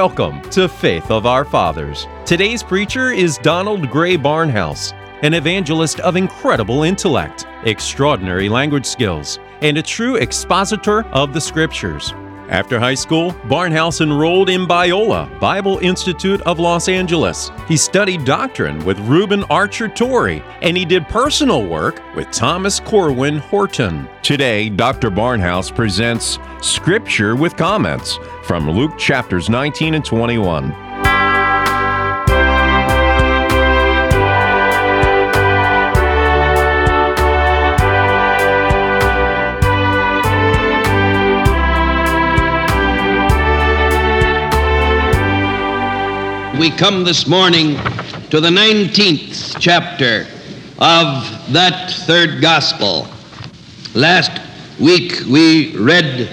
Welcome to Faith of Our Fathers. Today's preacher is Donald Grey Barnhouse, an evangelist of incredible intellect, extraordinary language skills, and a true expositor of the Scriptures. After high school, Barnhouse enrolled in Biola Bible Institute of Los Angeles. He studied doctrine with Reuben Archer Torrey, and he did personal work with Thomas Corwin Horton. Today, Dr. Barnhouse presents Scripture with Comments from Luke chapters 19 and 21. We come this morning to the 19th chapter of that third gospel. Last week we read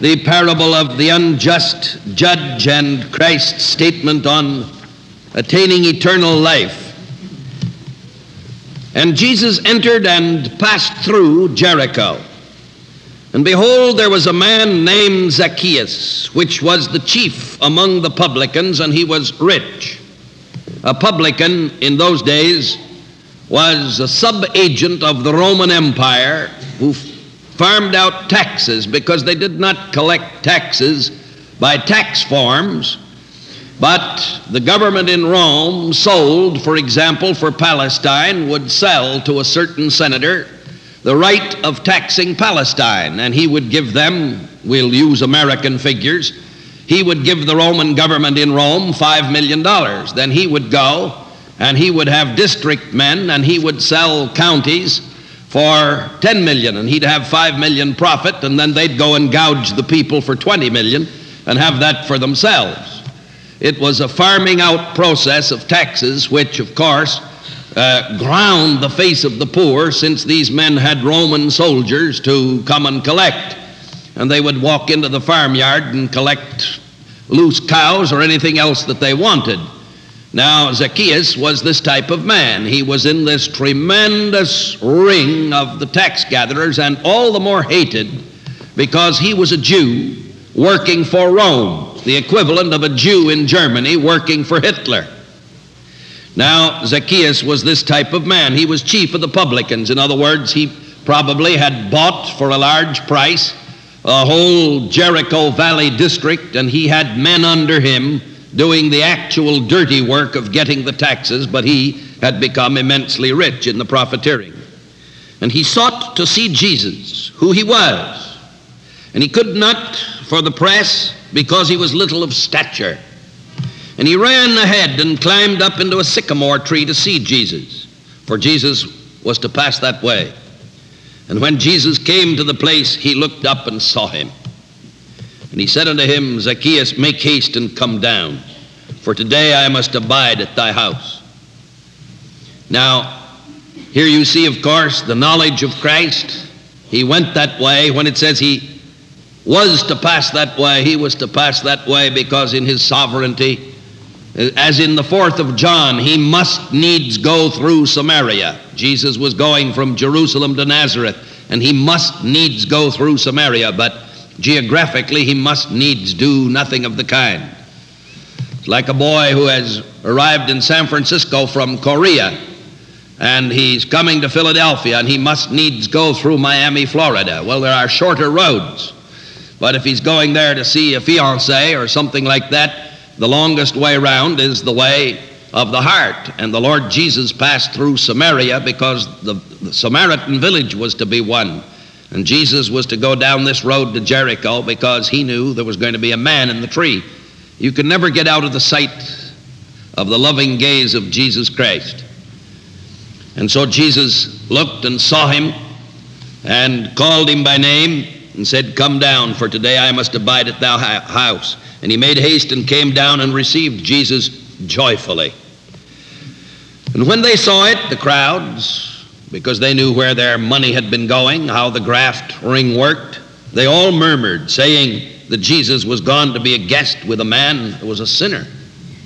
the parable of the unjust judge and Christ's statement on attaining eternal life. And Jesus entered and passed through Jericho. And behold, there was a man named Zacchaeus, which was the chief among the publicans, and he was rich. A publican in those days was a subagent of the Roman Empire who farmed out taxes because they did not collect taxes by tax forms, but the government in Rome sold, for example, for Palestine, would sell to a certain senator the right of taxing Palestine, and he would give them, we'll use American figures, he would give the Roman government in Rome $5 million. Then he would go and he would have district men and he would sell counties for 10 million and he'd have 5 million profit and then they'd go and gouge the people for 20 million and have that for themselves. It was a farming out process of taxes, which, of course, uh, ground the face of the poor since these men had Roman soldiers to come and collect. And they would walk into the farmyard and collect loose cows or anything else that they wanted. Now, Zacchaeus was this type of man. He was in this tremendous ring of the tax gatherers and all the more hated because he was a Jew working for Rome, the equivalent of a Jew in Germany working for Hitler. Now, Zacchaeus was this type of man. He was chief of the publicans. In other words, he probably had bought for a large price a whole Jericho Valley district, and he had men under him doing the actual dirty work of getting the taxes, but he had become immensely rich in the profiteering. And he sought to see Jesus, who he was. And he could not for the press because he was little of stature. And he ran ahead and climbed up into a sycamore tree to see Jesus, for Jesus was to pass that way. And when Jesus came to the place, he looked up and saw him. And he said unto him, Zacchaeus, make haste and come down, for today I must abide at thy house. Now, here you see, of course, the knowledge of Christ. He went that way. When it says he was to pass that way, he was to pass that way because in his sovereignty, as in the fourth of John, he must needs go through Samaria. Jesus was going from Jerusalem to Nazareth, and he must needs go through Samaria, but geographically, he must needs do nothing of the kind. It's like a boy who has arrived in San Francisco from Korea, and he's coming to Philadelphia, and he must needs go through Miami, Florida. Well, there are shorter roads, but if he's going there to see a fiance or something like that, the longest way round is the way of the heart. And the Lord Jesus passed through Samaria because the, the, Samaritan village was to be won. And Jesus was to go down this road to Jericho because he knew there was going to be a man in the tree. You can never get out of the sight of the loving gaze of Jesus Christ. And so Jesus looked and saw him and called him by name and said, Come down, for today I must abide at thy house. And he made haste and came down and received Jesus joyfully. And when they saw it, the crowds, because they knew where their money had been going, how the graft ring worked, they all murmured, saying that Jesus was gone to be a guest with a man who was a sinner,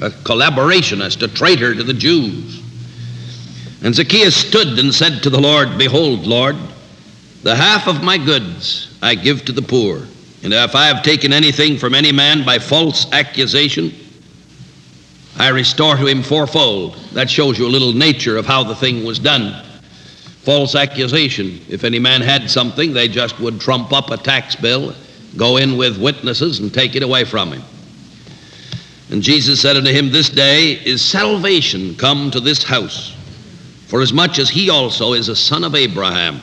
a collaborationist, a traitor to the Jews. And Zacchaeus stood and said to the Lord, Behold, Lord, the half of my goods I give to the poor. And if I have taken anything from any man by false accusation, I restore to him fourfold. That shows you a little nature of how the thing was done. False accusation. If any man had something, they just would trump up a tax bill, go in with witnesses, and take it away from him. And Jesus said unto him, This day is salvation come to this house, for as much as he also is a son of Abraham.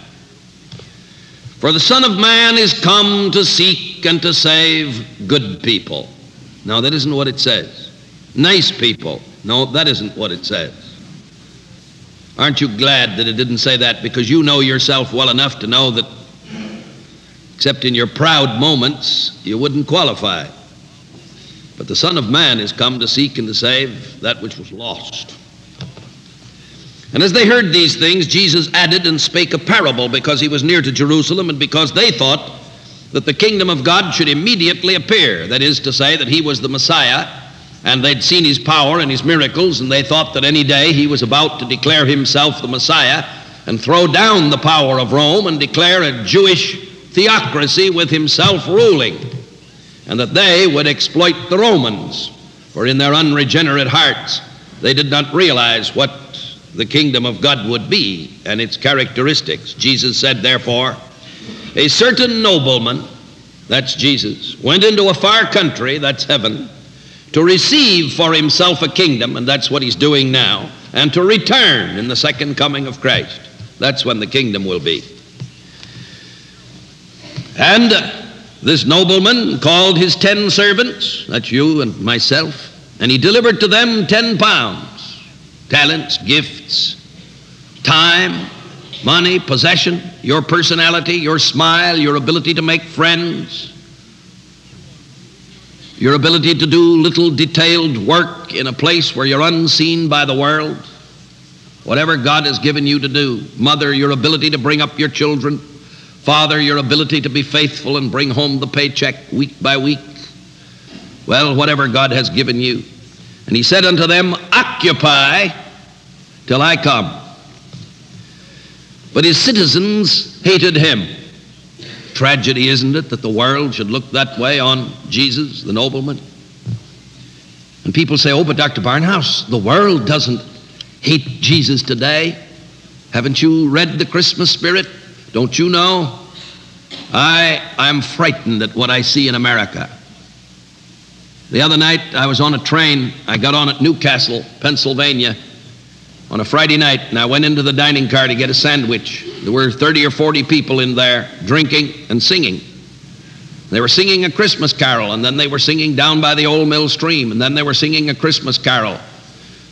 For the Son of Man is come to seek and to save good people. Now, that isn't what it says. Nice people. No, that isn't what it says. Aren't you glad that it didn't say that? Because you know yourself well enough to know that, except in your proud moments, you wouldn't qualify. But the Son of Man is come to seek and to save that which was lost. And as they heard these things, Jesus added and spake a parable because he was near to Jerusalem and because they thought that the kingdom of God should immediately appear. That is to say, that he was the Messiah, and they'd seen his power and his miracles, and they thought that any day he was about to declare himself the Messiah and throw down the power of Rome and declare a Jewish theocracy with himself ruling, and that they would exploit the Romans, for in their unregenerate hearts they did not realize what the kingdom of God would be and its characteristics. Jesus said, therefore, a certain nobleman, that's Jesus, went into a far country, that's heaven, to receive for himself a kingdom, and that's what he's doing now, and to return in the second coming of Christ. That's when the kingdom will be. And this nobleman called his ten servants, that's you and myself, and he delivered to them ten pounds talents, gifts, time, money, possession, your personality, your smile, your ability to make friends, your ability to do little detailed work in a place where you're unseen by the world, whatever God has given you to do. Mother, your ability to bring up your children. Father, your ability to be faithful and bring home the paycheck week by week. Well, whatever God has given you. And he said unto them, Occupy till I come. But his citizens hated him. Tragedy, isn't it, that the world should look that way on Jesus, the nobleman? And people say, oh, but Dr. Barnhouse, the world doesn't hate Jesus today. Haven't you read the Christmas spirit? Don't you know? I, I'm frightened at what I see in America. The other night, I was on a train. I got on at New Castle, Pennsylvania, on a Friday night, and I went into the dining car to get a sandwich. There were 30 or 40 people in there drinking and singing. They were singing a Christmas carol, and then they were singing down by the old mill stream, and then they were singing a Christmas carol.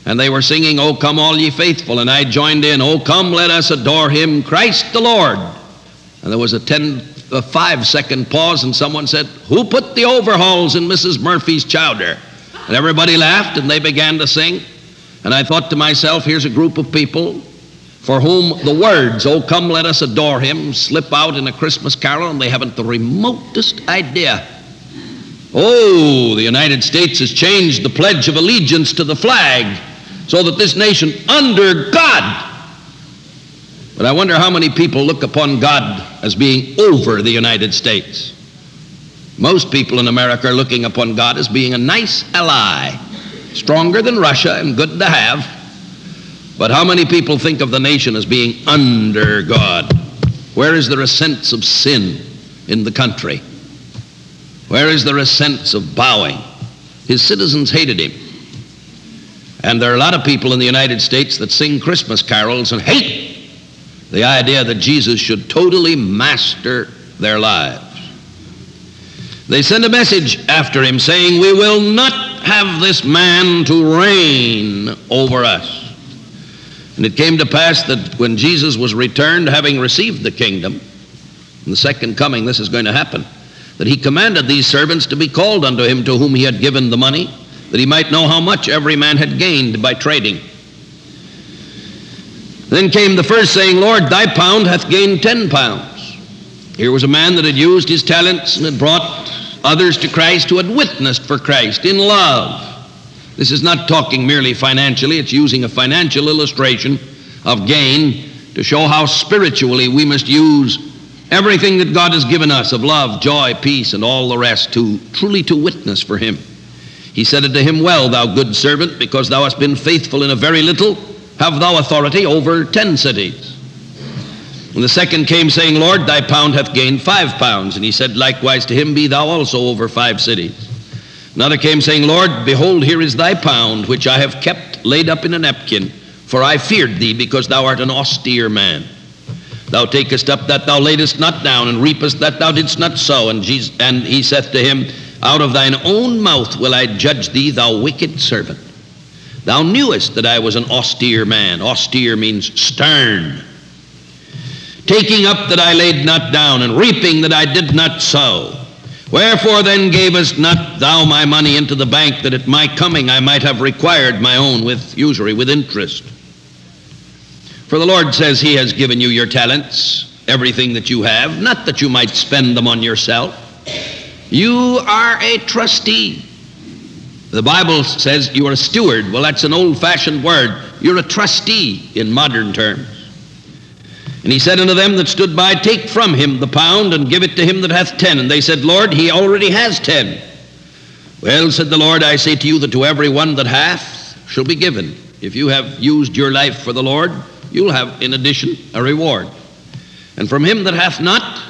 And they were singing, Oh, come all ye faithful. And I joined in, Oh, come let us adore him, Christ the Lord. And there was a 10, a five second pause, and someone said, Who put the overhauls in Mrs. Murphy's chowder? And everybody laughed, and they began to sing. And I thought to myself, here's a group of people for whom the words, Oh, come let us adore him, slip out in a Christmas carol, and they haven't the remotest idea. Oh, the United States has changed the Pledge of Allegiance to the flag so that this nation, under God, but I wonder how many people look upon God as being over the United States. Most people in America are looking upon God as being a nice ally, stronger than Russia and good to have. But how many people think of the nation as being under God? Where is there a sense of sin in the country? Where is there a sense of bowing? His citizens hated him. And there are a lot of people in the United States that sing Christmas carols and hate the idea that Jesus should totally master their lives. They send a message after him saying, We will not have this man to reign over us. And it came to pass that when Jesus was returned, having received the kingdom, in the second coming, this is going to happen, that he commanded these servants to be called unto him to whom he had given the money, that he might know how much every man had gained by trading. Then came the first, saying, Lord, thy pound hath gained ten pounds. Here was a man that had used his talents and had brought others to Christ who had witnessed for Christ in love. This is not talking merely financially, it's using a financial illustration of gain to show how spiritually we must use everything that God has given us of love, joy, peace, and all the rest to truly to witness for Him. He said unto him, Well, thou good servant, because thou hast been faithful in a very little, have thou authority over ten cities. And the second came, saying, Lord, thy pound hath gained five pounds. And he said likewise to him, Be thou also over five cities. Another came, saying, Lord, behold, here is thy pound, which I have kept laid up in a napkin, for I feared thee, because thou art an austere man. Thou takest up that thou laidest not down, and reapest that thou didst not sow. And, Jesus, and he saith to him, Out of thine own mouth will I judge thee, thou wicked servant. Thou knewest that I was an austere man. Austere means stern taking up that I laid not down, and reaping that I did not sow. Wherefore then gavest not thou my money into the bank, that at my coming I might have required my own with usury, with interest? For the Lord says he has given you your talents, everything that you have, not that you might spend them on yourself. You are a trustee. The Bible says you are a steward. Well, that's an old fashioned word. You're a trustee in modern terms. And he said unto them that stood by, Take from him the pound and give it to him that hath ten. And they said, Lord, he already has ten. Well, said the Lord, I say to you that to every one that hath shall be given. If you have used your life for the Lord, you'll have in addition a reward. And from him that hath not,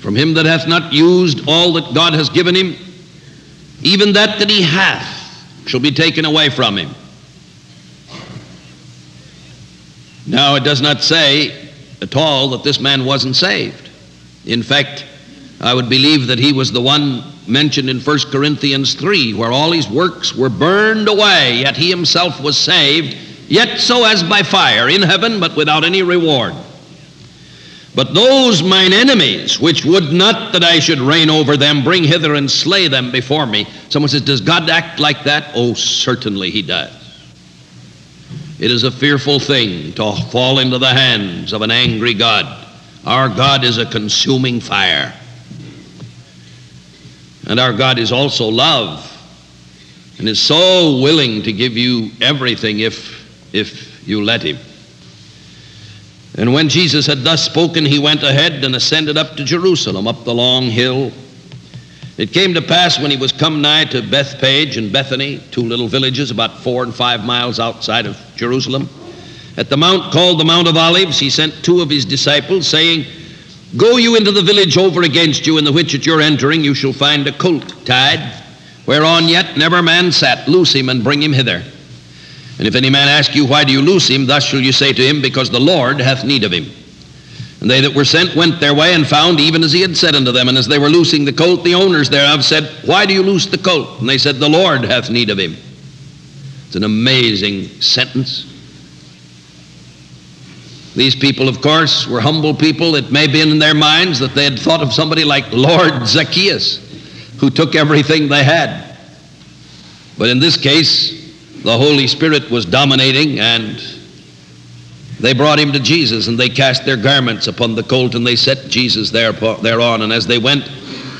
from him that hath not used all that God has given him, even that that he hath shall be taken away from him. Now, it does not say at all that this man wasn't saved. In fact, I would believe that he was the one mentioned in 1 Corinthians 3, where all his works were burned away, yet he himself was saved, yet so as by fire, in heaven, but without any reward. But those mine enemies, which would not that I should reign over them, bring hither and slay them before me. Someone says, Does God act like that? Oh, certainly he does. It is a fearful thing to fall into the hands of an angry God. Our God is a consuming fire. And our God is also love and is so willing to give you everything if, if you let him. And when Jesus had thus spoken, he went ahead and ascended up to Jerusalem, up the long hill it came to pass when he was come nigh to Bethphage and Bethany, two little villages about four and five miles outside of Jerusalem, at the mount called the Mount of Olives, he sent two of his disciples, saying, Go you into the village over against you, in the which at your entering you shall find a colt tied, whereon yet never man sat. Loose him and bring him hither. And if any man ask you, Why do you loose him? Thus shall you say to him, Because the Lord hath need of him. And they that were sent went their way and found even as he had said unto them. And as they were loosing the colt, the owners thereof said, Why do you loose the colt? And they said, The Lord hath need of him. It's an amazing sentence. These people, of course, were humble people. It may be in their minds that they had thought of somebody like Lord Zacchaeus, who took everything they had. But in this case, the Holy Spirit was dominating and they brought him to Jesus, and they cast their garments upon the colt, and they set Jesus there, thereon. And as they went,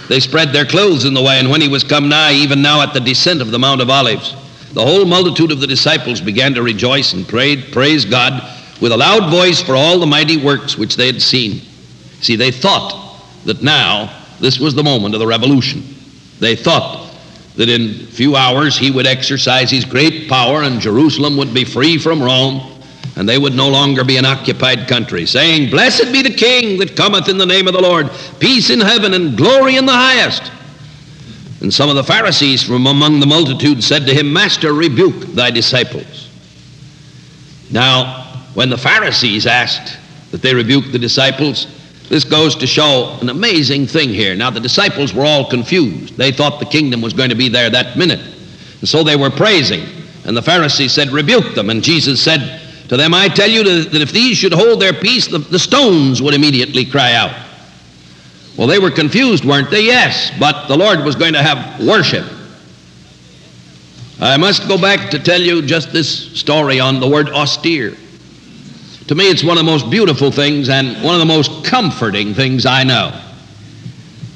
they spread their clothes in the way. And when he was come nigh, even now at the descent of the Mount of Olives, the whole multitude of the disciples began to rejoice and prayed, praise God with a loud voice for all the mighty works which they had seen. See, they thought that now this was the moment of the revolution. They thought that in few hours he would exercise his great power and Jerusalem would be free from Rome and they would no longer be an occupied country, saying, Blessed be the King that cometh in the name of the Lord, peace in heaven and glory in the highest. And some of the Pharisees from among the multitude said to him, Master, rebuke thy disciples. Now, when the Pharisees asked that they rebuke the disciples, this goes to show an amazing thing here. Now, the disciples were all confused. They thought the kingdom was going to be there that minute. And so they were praising. And the Pharisees said, Rebuke them. And Jesus said, to them I tell you that if these should hold their peace, the, the stones would immediately cry out. Well, they were confused, weren't they? Yes, but the Lord was going to have worship. I must go back to tell you just this story on the word austere. To me, it's one of the most beautiful things and one of the most comforting things I know.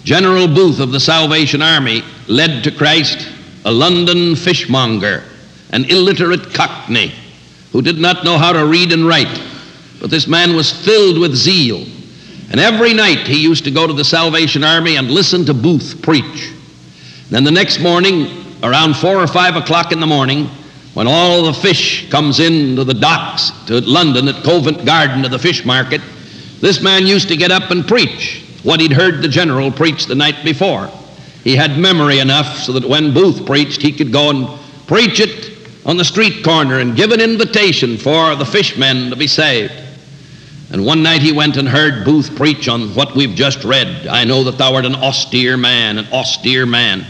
General Booth of the Salvation Army led to Christ a London fishmonger, an illiterate cockney who did not know how to read and write. But this man was filled with zeal. And every night he used to go to the Salvation Army and listen to Booth preach. Then the next morning, around four or five o'clock in the morning, when all the fish comes into the docks to London at Covent Garden to the fish market, this man used to get up and preach what he'd heard the general preach the night before. He had memory enough so that when Booth preached, he could go and preach it on the street corner and give an invitation for the fishmen to be saved. And one night he went and heard Booth preach on what we've just read. I know that thou art an austere man, an austere man.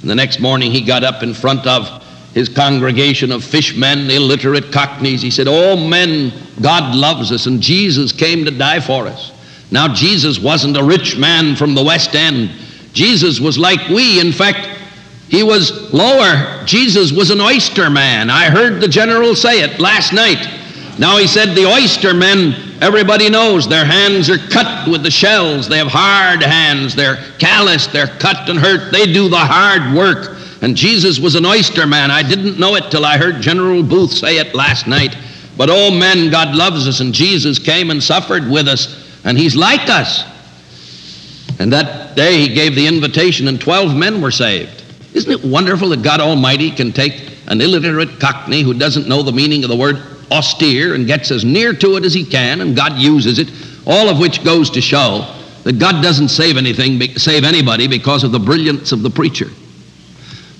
And the next morning he got up in front of his congregation of fishmen, illiterate cockneys. He said, Oh, men, God loves us, and Jesus came to die for us. Now, Jesus wasn't a rich man from the West End. Jesus was like we. In fact, he was lower. Jesus was an oyster man. I heard the general say it last night. Now, he said the oyster men, everybody knows their hands are cut with the shells. They have hard hands. They're calloused. They're cut and hurt. They do the hard work. And Jesus was an oyster man. I didn't know it till I heard General Booth say it last night. But oh, men, God loves us, and Jesus came and suffered with us, and He's like us. And that day He gave the invitation, and 12 men were saved. Isn't it wonderful that God Almighty can take an illiterate cockney who doesn't know the meaning of the word austere and gets as near to it as he can, and God uses it, all of which goes to show that God doesn't save anything, save anybody because of the brilliance of the preacher.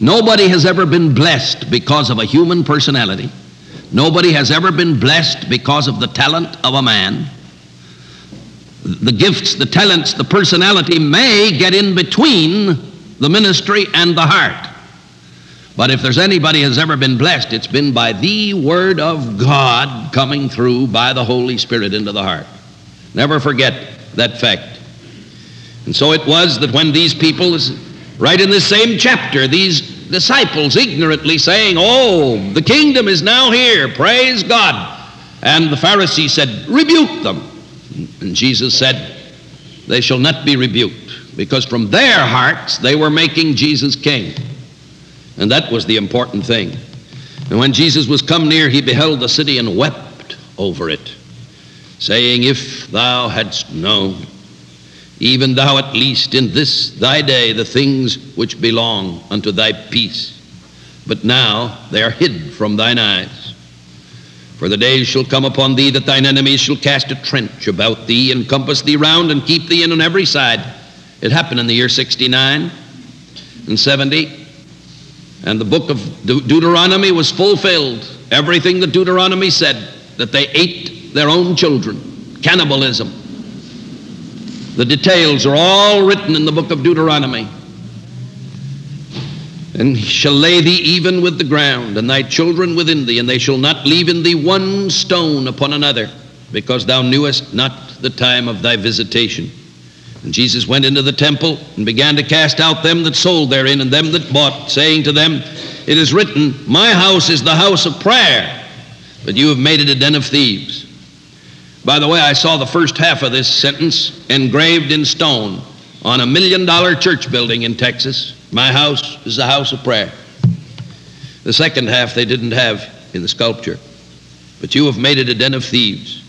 Nobody has ever been blessed because of a human personality. Nobody has ever been blessed because of the talent of a man. The gifts, the talents, the personality may get in between the ministry and the heart. But if there's anybody has ever been blessed, it's been by the Word of God coming through by the Holy Spirit into the heart. Never forget that fact. And so it was that when these people, right in this same chapter, these disciples ignorantly saying, Oh, the kingdom is now here, praise God. And the Pharisees said, Rebuke them. And Jesus said, They shall not be rebuked, because from their hearts they were making Jesus king. And that was the important thing. And when Jesus was come near, he beheld the city and wept over it, saying, If thou hadst known, even thou at least in this thy day, the things which belong unto thy peace. But now they are hid from thine eyes. For the days shall come upon thee that thine enemies shall cast a trench about thee and compass thee round and keep thee in on every side. It happened in the year 69 and 70 and the book of De- Deuteronomy was fulfilled. Everything that Deuteronomy said, that they ate their own children, cannibalism. The details are all written in the book of Deuteronomy. And he shall lay thee even with the ground, and thy children within thee, and they shall not leave in thee one stone upon another, because thou knewest not the time of thy visitation. And Jesus went into the temple and began to cast out them that sold therein and them that bought, saying to them, It is written, My house is the house of prayer, but you have made it a den of thieves. By the way, I saw the first half of this sentence engraved in stone on a million dollar church building in Texas. My house is the house of prayer. The second half they didn't have in the sculpture. But you have made it a den of thieves.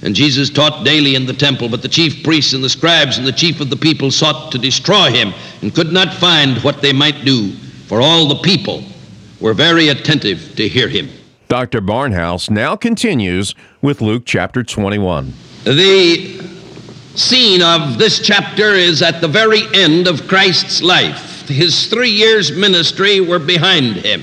And Jesus taught daily in the temple, but the chief priests and the scribes and the chief of the people sought to destroy him and could not find what they might do, for all the people were very attentive to hear him. Dr. Barnhouse now continues with Luke chapter 21. The scene of this chapter is at the very end of Christ's life. His three years' ministry were behind him.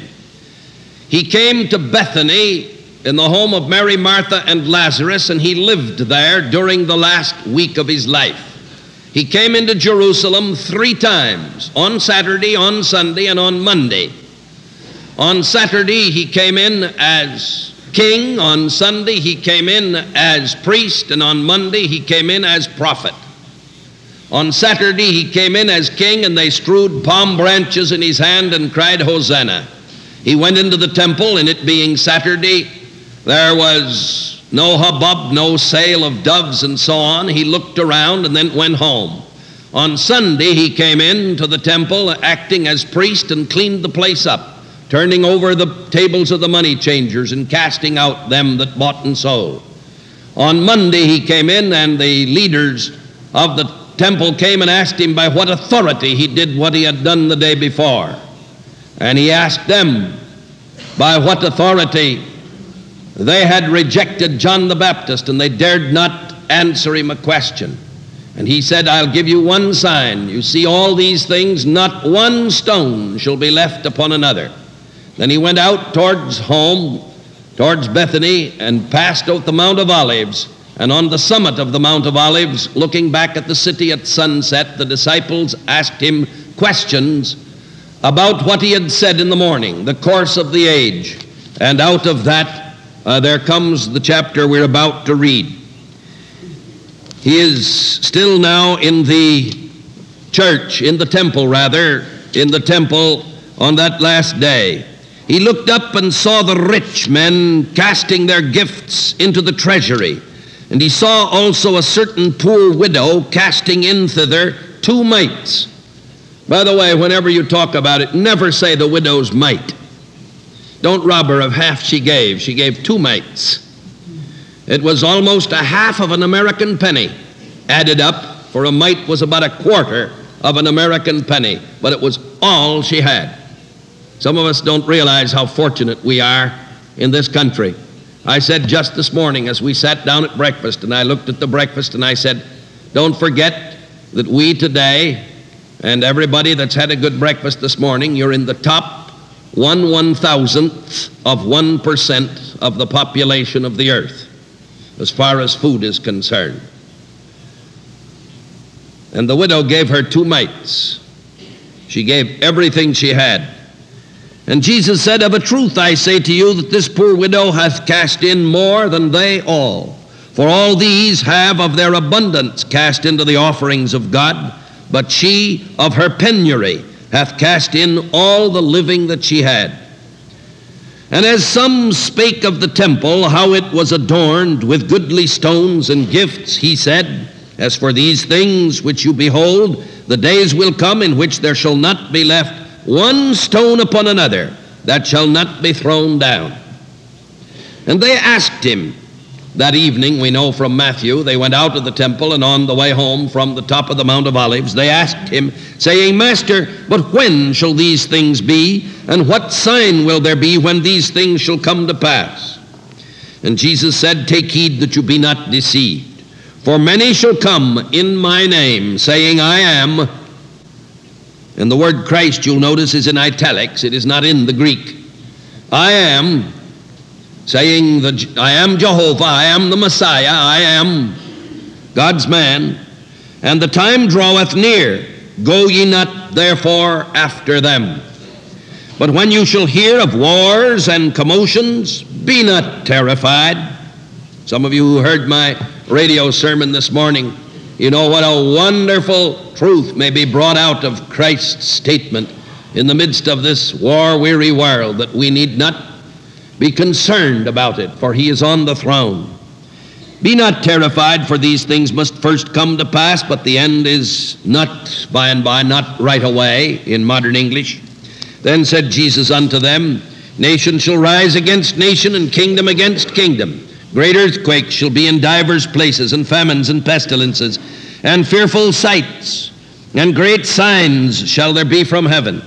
He came to Bethany in the home of Mary, Martha, and Lazarus, and he lived there during the last week of his life. He came into Jerusalem three times on Saturday, on Sunday, and on Monday. On Saturday, he came in as king. On Sunday, he came in as priest. And on Monday, he came in as prophet. On Saturday, he came in as king, and they strewed palm branches in his hand and cried, Hosanna. He went into the temple, and it being Saturday, there was no hubbub, no sale of doves and so on. He looked around and then went home. On Sunday, he came in to the temple acting as priest and cleaned the place up, turning over the tables of the money changers and casting out them that bought and sold. On Monday, he came in, and the leaders of the temple came and asked him by what authority he did what he had done the day before. And he asked them by what authority they had rejected John the Baptist and they dared not answer him a question. And he said, I'll give you one sign. You see all these things, not one stone shall be left upon another. Then he went out towards home, towards Bethany, and passed out the Mount of Olives. And on the summit of the Mount of Olives, looking back at the city at sunset, the disciples asked him questions about what he had said in the morning, the course of the age. And out of that, uh, there comes the chapter we're about to read. He is still now in the church, in the temple rather, in the temple on that last day. He looked up and saw the rich men casting their gifts into the treasury. And he saw also a certain poor widow casting in thither two mites. By the way, whenever you talk about it, never say the widow's mite. Don't rob her of half she gave. She gave two mites. It was almost a half of an American penny added up, for a mite was about a quarter of an American penny, but it was all she had. Some of us don't realize how fortunate we are in this country. I said just this morning as we sat down at breakfast, and I looked at the breakfast and I said, Don't forget that we today, and everybody that's had a good breakfast this morning, you're in the top one one thousandth of one percent of the population of the earth as far as food is concerned. And the widow gave her two mites. She gave everything she had. And Jesus said, Of a truth I say to you that this poor widow hath cast in more than they all. For all these have of their abundance cast into the offerings of God, but she of her penury hath cast in all the living that she had. And as some spake of the temple, how it was adorned with goodly stones and gifts, he said, As for these things which you behold, the days will come in which there shall not be left one stone upon another that shall not be thrown down. And they asked him, that evening, we know from Matthew, they went out of the temple, and on the way home from the top of the Mount of Olives, they asked him, saying, Master, but when shall these things be? And what sign will there be when these things shall come to pass? And Jesus said, Take heed that you be not deceived. For many shall come in my name, saying, I am. And the word Christ, you'll notice, is in italics, it is not in the Greek. I am saying, that I am Jehovah, I am the Messiah, I am God's man, and the time draweth near. Go ye not therefore after them. But when you shall hear of wars and commotions, be not terrified. Some of you who heard my radio sermon this morning, you know what a wonderful truth may be brought out of Christ's statement in the midst of this war weary world that we need not be concerned about it, for he is on the throne. Be not terrified, for these things must first come to pass, but the end is not by and by, not right away, in modern English. Then said Jesus unto them, Nation shall rise against nation, and kingdom against kingdom. Great earthquakes shall be in divers places, and famines and pestilences, and fearful sights, and great signs shall there be from heaven.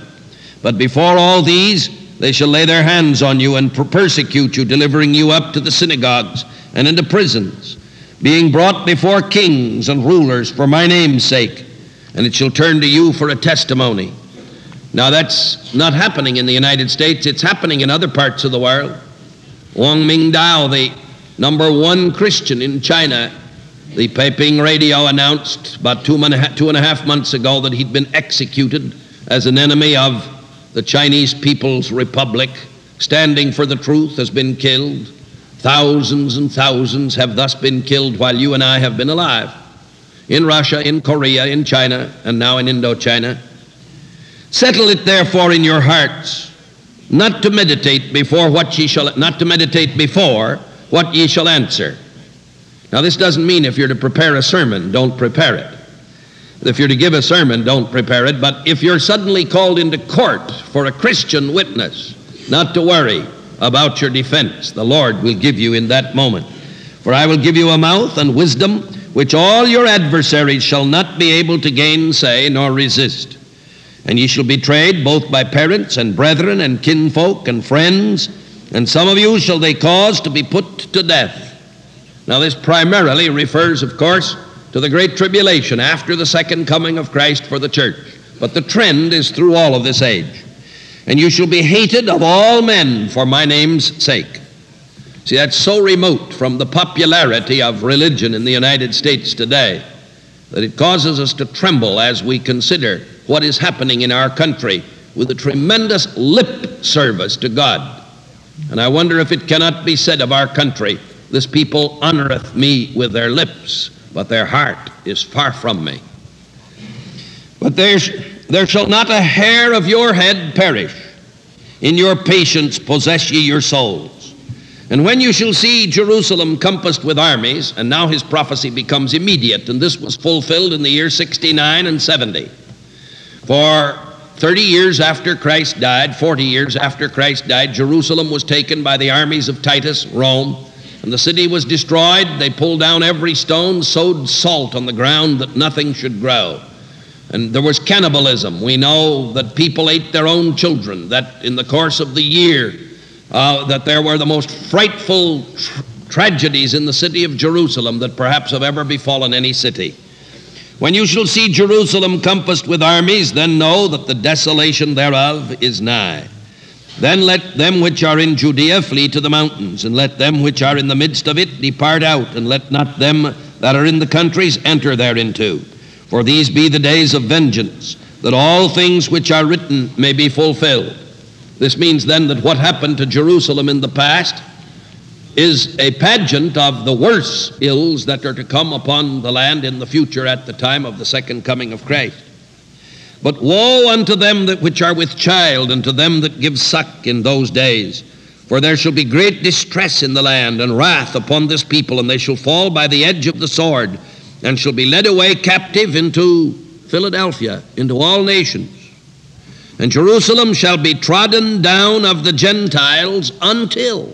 But before all these, they shall lay their hands on you and persecute you, delivering you up to the synagogues and into prisons, being brought before kings and rulers for my name's sake, and it shall turn to you for a testimony. Now, that's not happening in the United States, it's happening in other parts of the world. Wang Mingdao, the number one Christian in China, the Peiping radio announced about two and a half months ago that he'd been executed as an enemy of the Chinese People's Republic, standing for the truth, has been killed. Thousands and thousands have thus been killed while you and I have been alive. In Russia, in Korea, in China, and now in Indochina. Settle it therefore in your hearts, not to meditate before what ye shall not to meditate before what ye shall answer. Now this doesn't mean if you're to prepare a sermon, don't prepare it. If you're to give a sermon, don't prepare it. But if you're suddenly called into court for a Christian witness, not to worry about your defense. The Lord will give you in that moment. For I will give you a mouth and wisdom which all your adversaries shall not be able to gainsay nor resist. And ye shall be betrayed both by parents and brethren and kinfolk and friends, and some of you shall they cause to be put to death. Now, this primarily refers, of course, to the great tribulation after the second coming of Christ for the church. But the trend is through all of this age. And you shall be hated of all men for my name's sake. See, that's so remote from the popularity of religion in the United States today that it causes us to tremble as we consider what is happening in our country with a tremendous lip service to God. And I wonder if it cannot be said of our country, this people honoreth me with their lips, but their heart is far from me. But there, there shall not a hair of your head perish. In your patience possess ye your souls. And when you shall see Jerusalem compassed with armies, and now his prophecy becomes immediate, and this was fulfilled in the year 69 and 70. For 30 years after Christ died, 40 years after Christ died, Jerusalem was taken by the armies of Titus, Rome, and the city was destroyed. They pulled down every stone, sowed salt on the ground that nothing should grow. And there was cannibalism. We know that people ate their own children, that in the course of the year, uh, that there were the most frightful tr- tragedies in the city of Jerusalem that perhaps have ever befallen any city. When you shall see Jerusalem compassed with armies, then know that the desolation thereof is nigh. Then let them which are in Judea flee to the mountains, and let them which are in the midst of it depart out, and let not them that are in the countries enter thereinto. For these be the days of vengeance, that all things which are written may be fulfilled. This means then that what happened to Jerusalem in the past is a pageant of the worse ills that are to come upon the land in the future at the time of the second coming of Christ. But woe unto them that which are with child, and to them that give suck in those days. For there shall be great distress in the land, and wrath upon this people, and they shall fall by the edge of the sword, and shall be led away captive into Philadelphia, into all nations. And Jerusalem shall be trodden down of the Gentiles until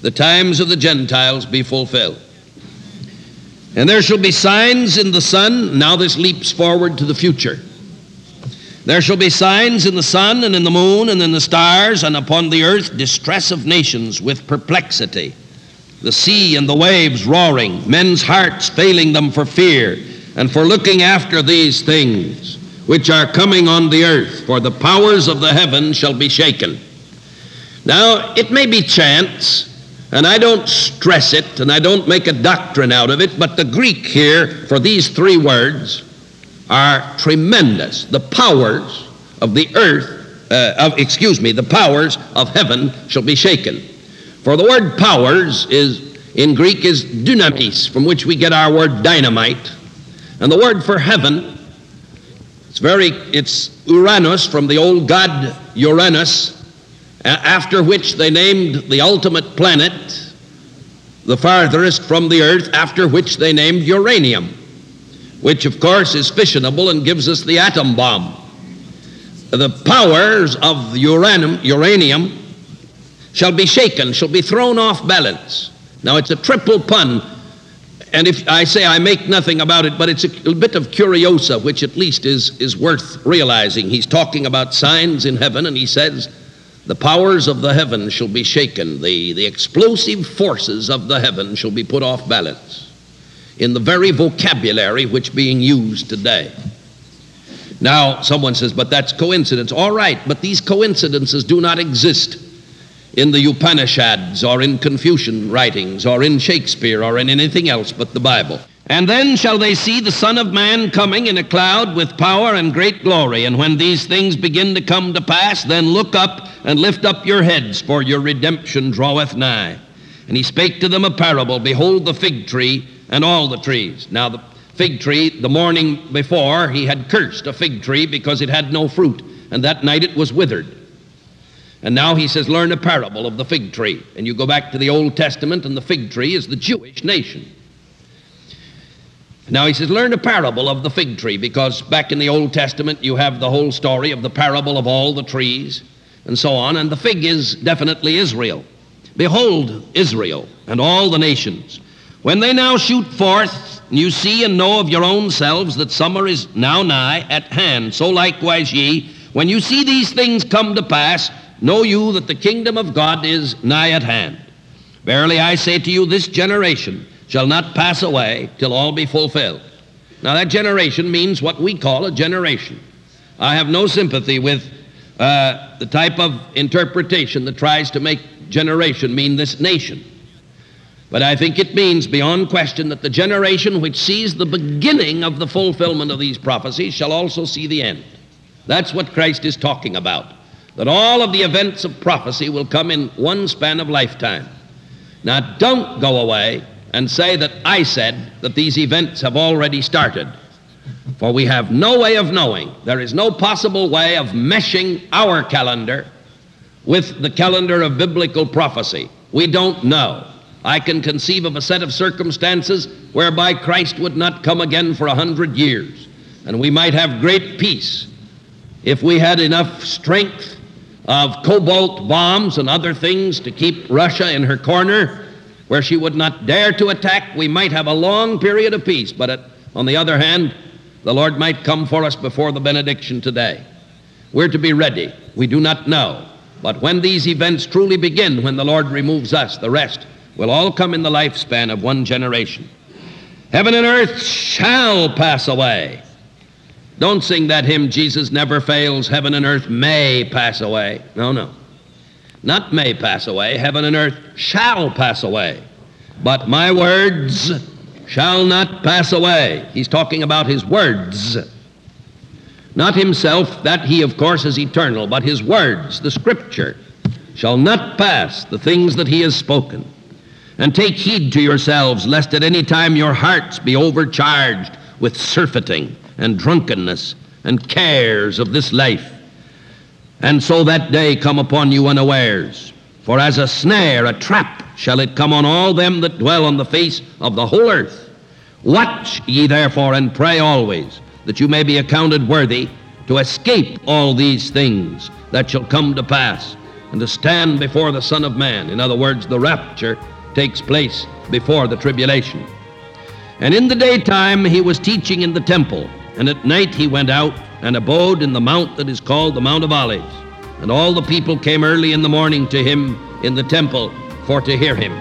the times of the Gentiles be fulfilled. And there shall be signs in the sun. Now this leaps forward to the future. There shall be signs in the sun and in the moon and in the stars, and upon the earth distress of nations with perplexity, the sea and the waves roaring, men's hearts failing them for fear and for looking after these things which are coming on the earth, for the powers of the heaven shall be shaken. Now, it may be chance, and I don't stress it, and I don't make a doctrine out of it, but the Greek here for these three words are tremendous. The powers of the earth, uh, of, excuse me, the powers of heaven shall be shaken. For the word powers is in Greek is dunamis, from which we get our word dynamite. And the word for heaven, it's very, it's Uranus from the old god Uranus, after which they named the ultimate planet, the farthest from the earth, after which they named uranium, which of course is fissionable and gives us the atom bomb. The powers of uranium, uranium shall be shaken, shall be thrown off balance. Now it's a triple pun, and if I say I make nothing about it, but it's a, a bit of curiosa, which at least is, is worth realizing. He's talking about signs in heaven, and he says, the powers of the heaven shall be shaken. The, the explosive forces of the heaven shall be put off balance in the very vocabulary which being used today. Now, someone says, but that's coincidence. All right, but these coincidences do not exist in the Upanishads or in Confucian writings or in Shakespeare or in anything else but the Bible. And then shall they see the Son of Man coming in a cloud with power and great glory. And when these things begin to come to pass, then look up and lift up your heads, for your redemption draweth nigh. And he spake to them a parable Behold the fig tree and all the trees. Now, the fig tree, the morning before, he had cursed a fig tree because it had no fruit, and that night it was withered. And now he says, Learn a parable of the fig tree. And you go back to the Old Testament, and the fig tree is the Jewish nation. Now he says, learn a parable of the fig tree, because back in the Old Testament you have the whole story of the parable of all the trees and so on, and the fig is definitely Israel. Behold, Israel and all the nations, when they now shoot forth you see and know of your own selves that summer is now nigh at hand. So likewise ye, when you see these things come to pass, know you that the kingdom of God is nigh at hand. Verily I say to you, this generation shall not pass away till all be fulfilled. Now, that generation means what we call a generation. I have no sympathy with uh, the type of interpretation that tries to make generation mean this nation. But I think it means beyond question that the generation which sees the beginning of the fulfillment of these prophecies shall also see the end. That's what Christ is talking about. That all of the events of prophecy will come in one span of lifetime. Now, don't go away and say that I said that these events have already started. For we have no way of knowing. There is no possible way of meshing our calendar with the calendar of biblical prophecy. We don't know. I can conceive of a set of circumstances whereby Christ would not come again for a hundred years, and we might have great peace if we had enough strength of cobalt bombs and other things to keep Russia in her corner where she would not dare to attack. We might have a long period of peace, but uh, on the other hand, the Lord might come for us before the benediction today. We're to be ready. We do not know. But when these events truly begin, when the Lord removes us, the rest will all come in the lifespan of one generation. Heaven and earth shall pass away. Don't sing that hymn, Jesus never fails, heaven and earth may pass away. No, no. Not may pass away, heaven and earth shall pass away. But my words shall not pass away. He's talking about his words. Not himself, that he, of course, is eternal, but his words, the scripture, shall not pass the things that he has spoken. And take heed to yourselves, lest at any time your hearts be overcharged with surfeiting and drunkenness and cares of this life. And so that day come upon you unawares. For as a snare, a trap, shall it come on all them that dwell on the face of the whole earth. Watch ye therefore and pray always, that you may be accounted worthy to escape all these things that shall come to pass, and to stand before the Son of Man. In other words, the rapture takes place before the tribulation. And in the daytime he was teaching in the temple, and at night he went out and abode in the mount that is called the Mount of Olives. And all the people came early in the morning to him in the temple for to hear him.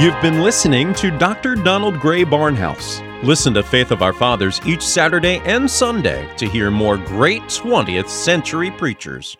You've been listening to Dr. Donald Grey Barnhouse. Listen to Faith of Our Fathers each Saturday and Sunday to hear more great 20th century preachers.